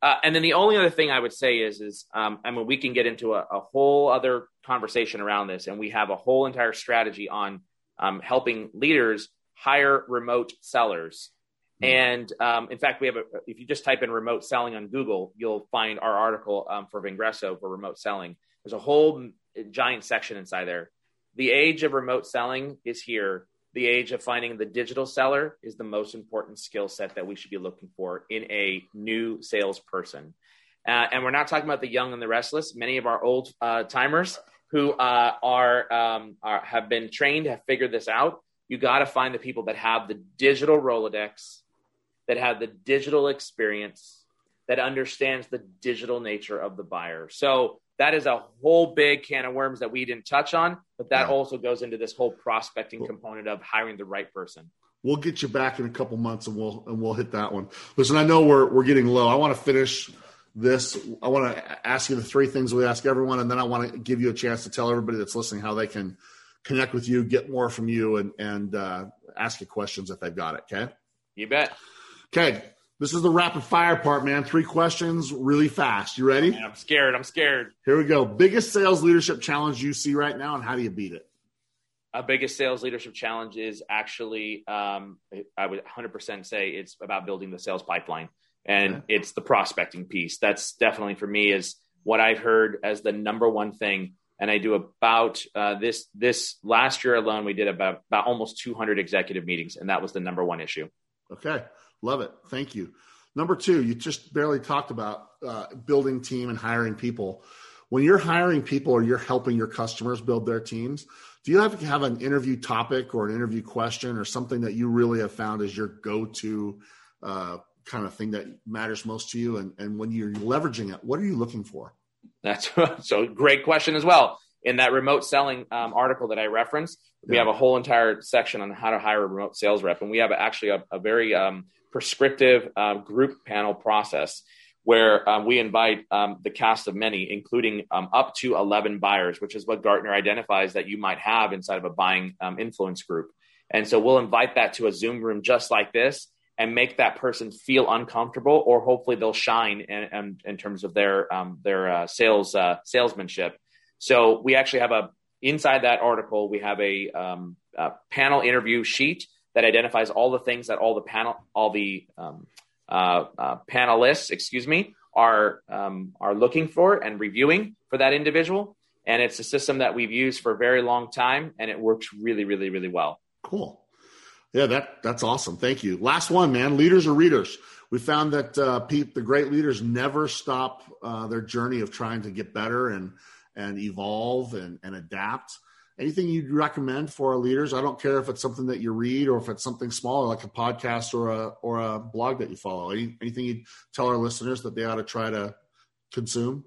Uh, and then the only other thing I would say is, is um, I mean, we can get into a, a, whole other conversation around this, and we have a whole entire strategy on um, helping leaders hire remote sellers. And um, in fact, we have a, if you just type in remote selling on Google, you'll find our article um, for Vengreso for remote selling. There's a whole giant section inside there. The age of remote selling is here. The age of finding the digital seller is the most important skill set that we should be looking for in a new salesperson. Uh, and we're not talking about the young and the restless. Many of our old uh, timers who uh, are, um, are have been trained have figured this out. You got to find the people that have the digital Rolodex that have the digital experience that understands the digital nature of the buyer. So that is a whole big can of worms that we didn't touch on, but that yeah. also goes into this whole prospecting cool. component of hiring the right person. We'll get you back in a couple months and we'll and we'll hit that one. Listen, I know we're we're getting low. I want to finish this. I want to ask you the three things we ask everyone, and then I want to give you a chance to tell everybody that's listening how they can connect with you, get more from you, and and uh, ask you questions if they've got it. Okay. You bet. Okay, this is the rapid fire part, man. Three questions, really fast. You ready? I'm scared. I'm scared. Here we go. Biggest sales leadership challenge you see right now, and how do you beat it? A biggest sales leadership challenge is actually, um, I would 100% say it's about building the sales pipeline, and okay. it's the prospecting piece. That's definitely for me is what I've heard as the number one thing. And I do about uh, this this last year alone. We did about about almost 200 executive meetings, and that was the number one issue. Okay. Love it. Thank you. Number two, you just barely talked about uh, building team and hiring people. When you're hiring people or you're helping your customers build their teams, do you have to have an interview topic or an interview question or something that you really have found as your go-to uh, kind of thing that matters most to you? And, and when you're leveraging it, what are you looking for? That's so great question as well. In that remote selling um, article that I referenced, we have a whole entire section on how to hire a remote sales rep, and we have actually a, a very um, prescriptive uh, group panel process where um, we invite um, the cast of many, including um, up to 11 buyers, which is what Gartner identifies that you might have inside of a buying um, influence group. And so we'll invite that to a Zoom room just like this and make that person feel uncomfortable, or hopefully they'll shine in, in, in terms of their their uh, sales uh, salesmanship. So we actually have a inside that article we have a, a panel interview sheet that identifies all the things that all the panel, all the um, uh, uh, panelists, excuse me, are um, are looking for and reviewing for that individual. And it's a system that we've used for a very long time, and it works really, really, really well. Cool. Yeah, that that's awesome. Thank you. Last one, man. Leaders or readers? We found that uh, Pete, the great leaders, never stop uh, their journey of trying to get better and and evolve and, and adapt anything you'd recommend for our leaders? I don't care if it's something that you read or if it's something smaller like a podcast or a or a blog that you follow. Any, anything you'd tell our listeners that they ought to try to consume?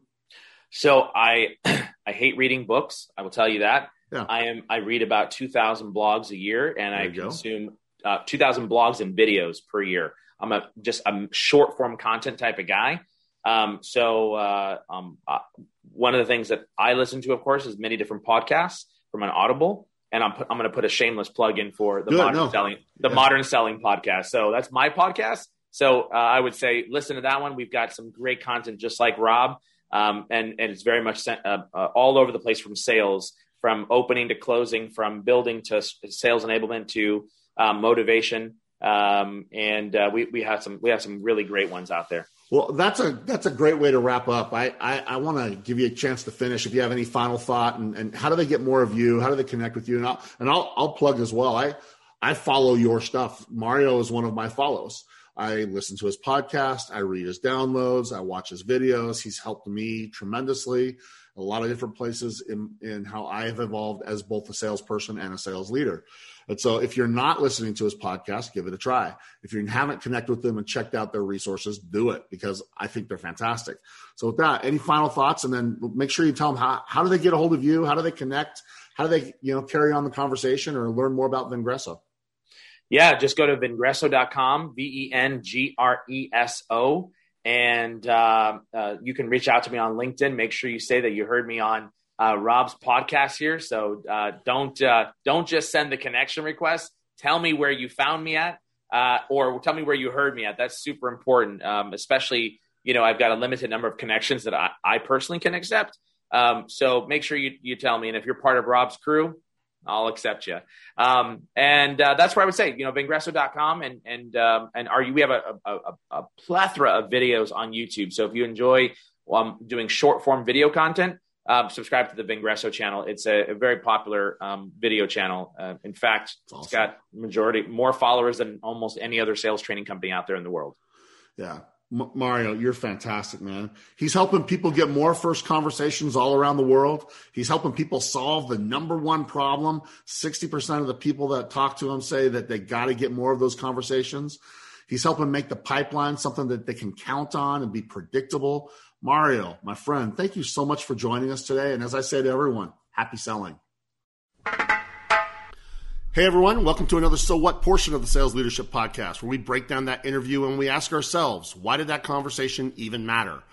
So I I hate reading books. I will tell you that. Yeah. I am I read about 2000 blogs a year and there I consume uh, 2000 blogs and videos per year. I'm a just a short form content type of guy. Um, so uh, um, uh, one of the things that I listen to, of course, is many different podcasts from an Audible, and I'm I'm going to put a shameless plug in for the Good, modern no. selling the yeah. modern selling podcast. So that's my podcast. So uh, I would say listen to that one. We've got some great content, just like Rob, um, and and it's very much sent, uh, uh, all over the place from sales from opening to closing, from building to sales enablement to um, motivation. Um, and uh, we, we have some we have some really great ones out there. Well, that's a that's a great way to wrap up. I I, I want to give you a chance to finish. If you have any final thought, and, and how do they get more of you? How do they connect with you? And I'll and I'll I'll plug as well. I I follow your stuff. Mario is one of my follows. I listen to his podcast. I read his downloads. I watch his videos. He's helped me tremendously a lot of different places in, in how I have evolved as both a salesperson and a sales leader. And so if you're not listening to his podcast, give it a try. If you haven't connected with them and checked out their resources, do it because I think they're fantastic. So with that, any final thoughts? And then make sure you tell them how, how do they get a hold of you? How do they connect? How do they, you know, carry on the conversation or learn more about Vengreso? Yeah, just go to vengreso.com, V E N G R E S O and uh, uh, you can reach out to me on LinkedIn. Make sure you say that you heard me on uh, Rob's podcast here. So uh, don't uh, don't just send the connection request. Tell me where you found me at, uh, or tell me where you heard me at. That's super important, um, especially you know I've got a limited number of connections that I, I personally can accept. Um, so make sure you you tell me, and if you're part of Rob's crew, I'll accept you. Um, and uh, that's where I would say, you know, Vengreso.com and and um, and are you? We have a, a, a, plethora of videos on YouTube. So if you enjoy um, doing short form video content, um, subscribe to the Vengreso channel. It's a, a very popular um, video channel. Uh, in fact, awesome. it's got majority more followers than almost any other sales training company out there in the world. Yeah, Mario, you're fantastic, man. He's helping people get more first conversations all around the world. He's helping people solve the number one problem. 60% of the people that talk to him say that they got to get more of those conversations. He's helping make the pipeline something that they can count on and be predictable. Mario, my friend, thank you so much for joining us today. And as I say to everyone, happy selling. Hey everyone, welcome to another So What portion of the Sales Leadership Podcast, where we break down that interview and we ask ourselves, why did that conversation even matter?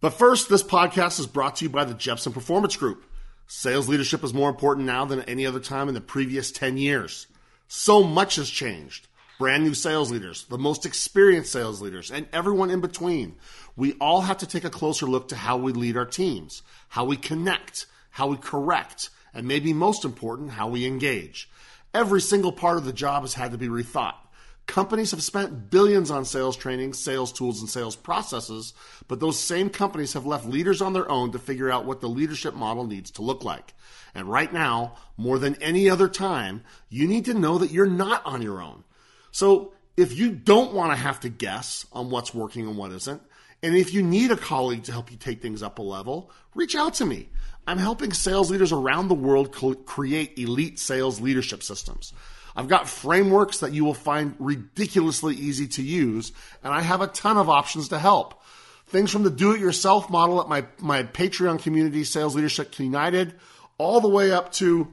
But first, this podcast is brought to you by the Jeppsen Performance Group. Sales leadership is more important now than any other time in the previous 10 years. So much has changed. Brand new sales leaders, the most experienced sales leaders, and everyone in between. We all have to take a closer look to how we lead our teams, how we connect, how we correct, and maybe most important, how we engage. Every single part of the job has had to be rethought. Companies have spent billions on sales training, sales tools, and sales processes, but those same companies have left leaders on their own to figure out what the leadership model needs to look like. And right now, more than any other time, you need to know that you're not on your own. So if you don't want to have to guess on what's working and what isn't, and if you need a colleague to help you take things up a level, reach out to me. I'm helping sales leaders around the world create elite sales leadership systems. I've got frameworks that you will find ridiculously easy to use, and I have a ton of options to help. Things from the do it yourself model at my, my Patreon community, Sales Leadership United, all the way up to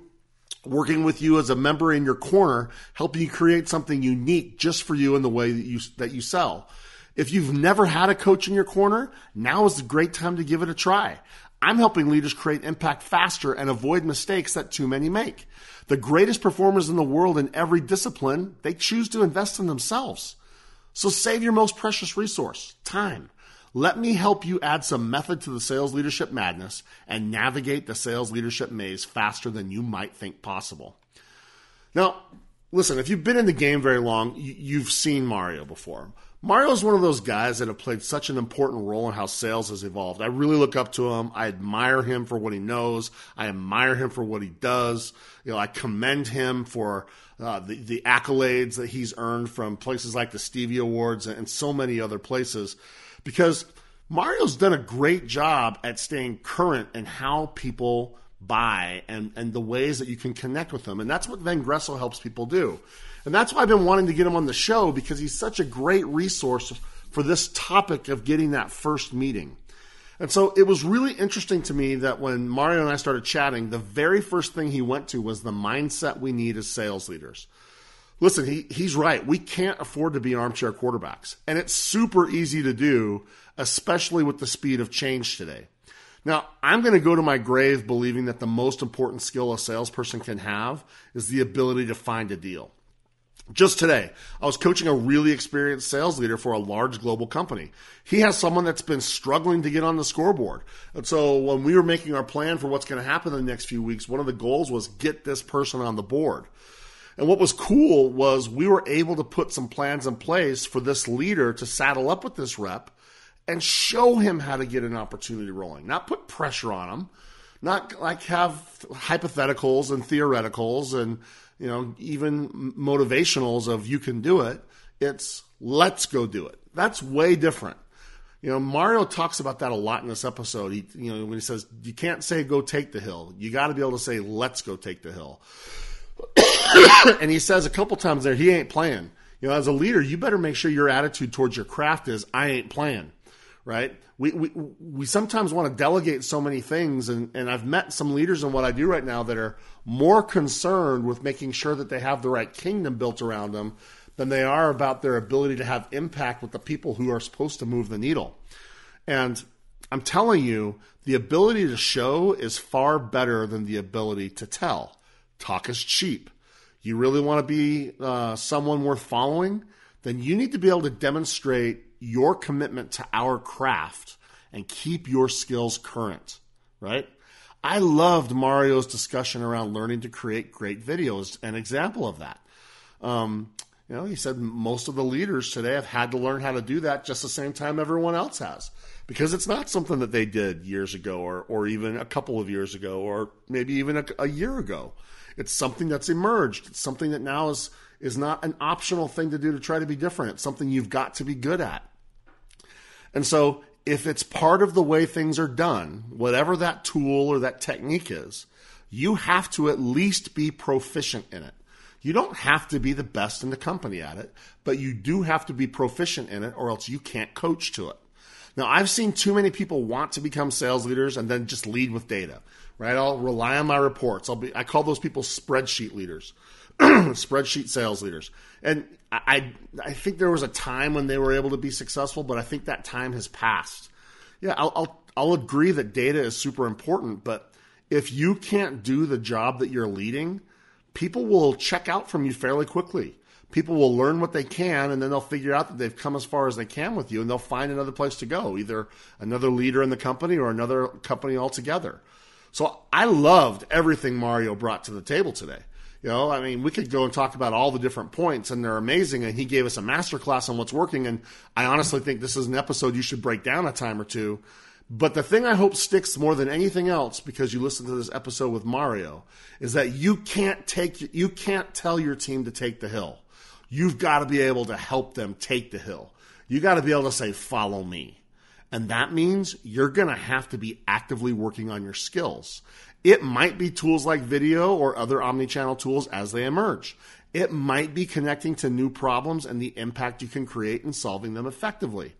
working with you as a member in your corner, helping you create something unique just for you in the way that you, that you sell. If you've never had a coach in your corner, now is a great time to give it a try. I'm helping leaders create impact faster and avoid mistakes that too many make. The greatest performers in the world in every discipline, they choose to invest in themselves. So save your most precious resource, time. Let me help you add some method to the sales leadership madness and navigate the sales leadership maze faster than you might think possible. Now, listen, if you've been in the game very long, you've seen Mario before. Mario is one of those guys that have played such an important role in how sales has evolved. I really look up to him. I admire him for what he knows. I admire him for what he does. You know, I commend him for uh, the, the accolades that he's earned from places like the Stevie Awards and so many other places because Mario's done a great job at staying current in how people buy and, and the ways that you can connect with them. And that's what Vengreso helps people do. And that's why I've been wanting to get him on the show because he's such a great resource for this topic of getting that first meeting. And so it was really interesting to me that when Mario and I started chatting, the very first thing he went to was the mindset we need as sales leaders. Listen, he, he's right. We can't afford to be armchair quarterbacks. And it's super easy to do, especially with the speed of change today. Now, I'm going to go to my grave believing that the most important skill a salesperson can have is the ability to find a deal. Just today, I was coaching a really experienced sales leader for a large global company. He has someone that's been struggling to get on the scoreboard. And so when we were making our plan for what's going to happen in the next few weeks, one of the goals was get this person on the board. And what was cool was we were able to put some plans in place for this leader to saddle up with this rep and show him how to get an opportunity rolling, not put pressure on him, not like have hypotheticals and theoreticals and you know even motivationals of you can do it. It's let's go do it. That's way different. You know, Mario talks about that a lot in this episode. He, you know, when he says you can't say go take the hill, you got to be able to say let's go take the hill. and he says a couple times there he ain't playing. You know, as a leader, you better make sure your attitude towards your craft is I ain't playing right? We, we, we sometimes want to delegate so many things, and, and I've met some leaders in what I do right now that are more concerned with making sure that they have the right kingdom built around them than they are about their ability to have impact with the people who are supposed to move the needle. And I'm telling you, the ability to show is far better than the ability to tell. Talk is cheap. You really want to be uh, someone worth following? Then you need to be able to demonstrate your commitment to our craft and keep your skills current, right? I loved Mario's discussion around learning to create great videos, an example of that. Um, you know, he said most of the leaders today have had to learn how to do that just the same time everyone else has because it's not something that they did years ago or, or even a couple of years ago or maybe even a, a year ago. It's something that's emerged. It's something that now is, is not an optional thing to do to try to be different. It's something you've got to be good at. And so if it's part of the way things are done, whatever that tool or that technique is, you have to at least be proficient in it. You don't have to be the best in the company at it, but you do have to be proficient in it or else you can't coach to it. Now, I've seen too many people want to become sales leaders and then just lead with data, right? I'll rely on my reports. I'll be, I call those people spreadsheet leaders. spreadsheet sales leaders. And I, I think there was a time when they were able to be successful, but I think that time has passed. Yeah, I'll, I'll, I'll agree that data is super important, but if you can't do the job that you're leading, people will check out from you fairly quickly. People will learn what they can, and then they'll figure out that they've come as far as they can with you, and they'll find another place to go, either another leader in the company or another company altogether. So I loved everything Mario brought to the table today. You know, I mean, we could go and talk about all the different points, and they're amazing. And he gave us a master class on what's working. And I honestly think this is an episode you should break down a time or two. But the thing I hope sticks more than anything else, because you listen to this episode with Mario, is that you can't take, you can't tell your team to take the hill. You've got to be able to help them take the hill. You got to be able to say, "Follow me." And that means you're going to have to be actively working on your skills. It might be tools like video or other omni-channel tools as they emerge. It might be connecting to new problems and the impact you can create in solving them effectively.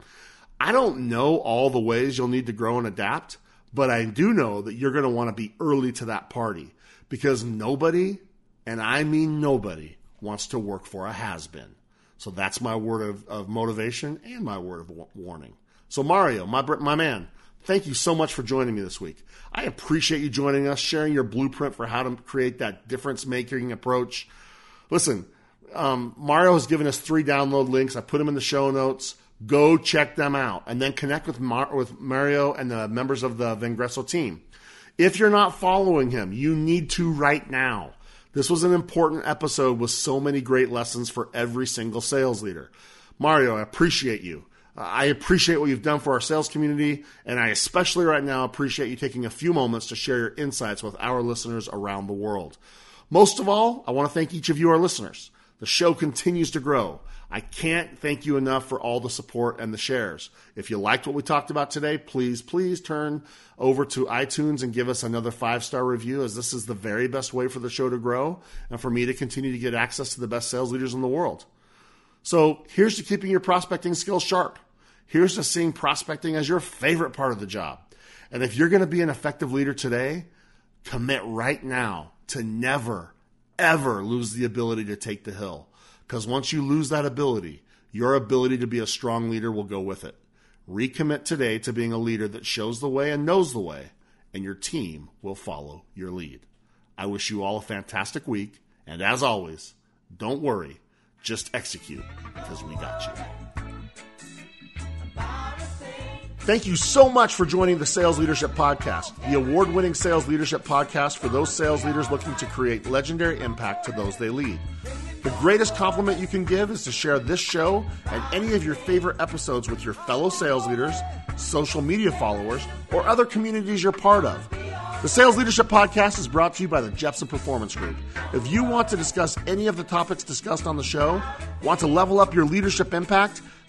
I don't know all the ways you'll need to grow and adapt, but I do know that you're going to want to be early to that party because nobody, and I mean nobody, wants to work for a has been. So that's my word of, of motivation and my word of warning. So, Mario, my, my man, thank you so much for joining me this week. I appreciate you joining us, sharing your blueprint for how to create that difference making approach. Listen, um, Mario has given us three download links. I put them in the show notes. Go check them out and then connect with, Mar- with Mario and the members of the Vengreso team. If you're not following him, you need to right now. This was an important episode with so many great lessons for every single sales leader. Mario, I appreciate you. I appreciate what you've done for our sales community, and I especially right now appreciate you taking a few moments to share your insights with our listeners around the world. Most of all, I want to thank each of you, our listeners. The show continues to grow. I can't thank you enough for all the support and the shares. If you liked what we talked about today, please, please turn over to iTunes and give us another five star review, as this is the very best way for the show to grow and for me to continue to get access to the best sales leaders in the world. So here's to keeping your prospecting skills sharp. Here's to seeing prospecting as your favorite part of the job. And if you're going to be an effective leader today, commit right now to never, ever lose the ability to take the hill. Because once you lose that ability, your ability to be a strong leader will go with it. Recommit today to being a leader that shows the way and knows the way, and your team will follow your lead. I wish you all a fantastic week, and as always, don't worry Just execute because we got you. Thank you so much for joining the Sales Leadership Podcast, the award winning sales leadership podcast for those sales leaders looking to create legendary impact to those they lead. The greatest compliment you can give is to share this show and any of your favorite episodes with your fellow sales leaders, social media followers, or other communities you're part of. The Sales Leadership Podcast is brought to you by the Jeppsen Performance Group. If you want to discuss any of the topics discussed on the show, want to level up your leadership impact,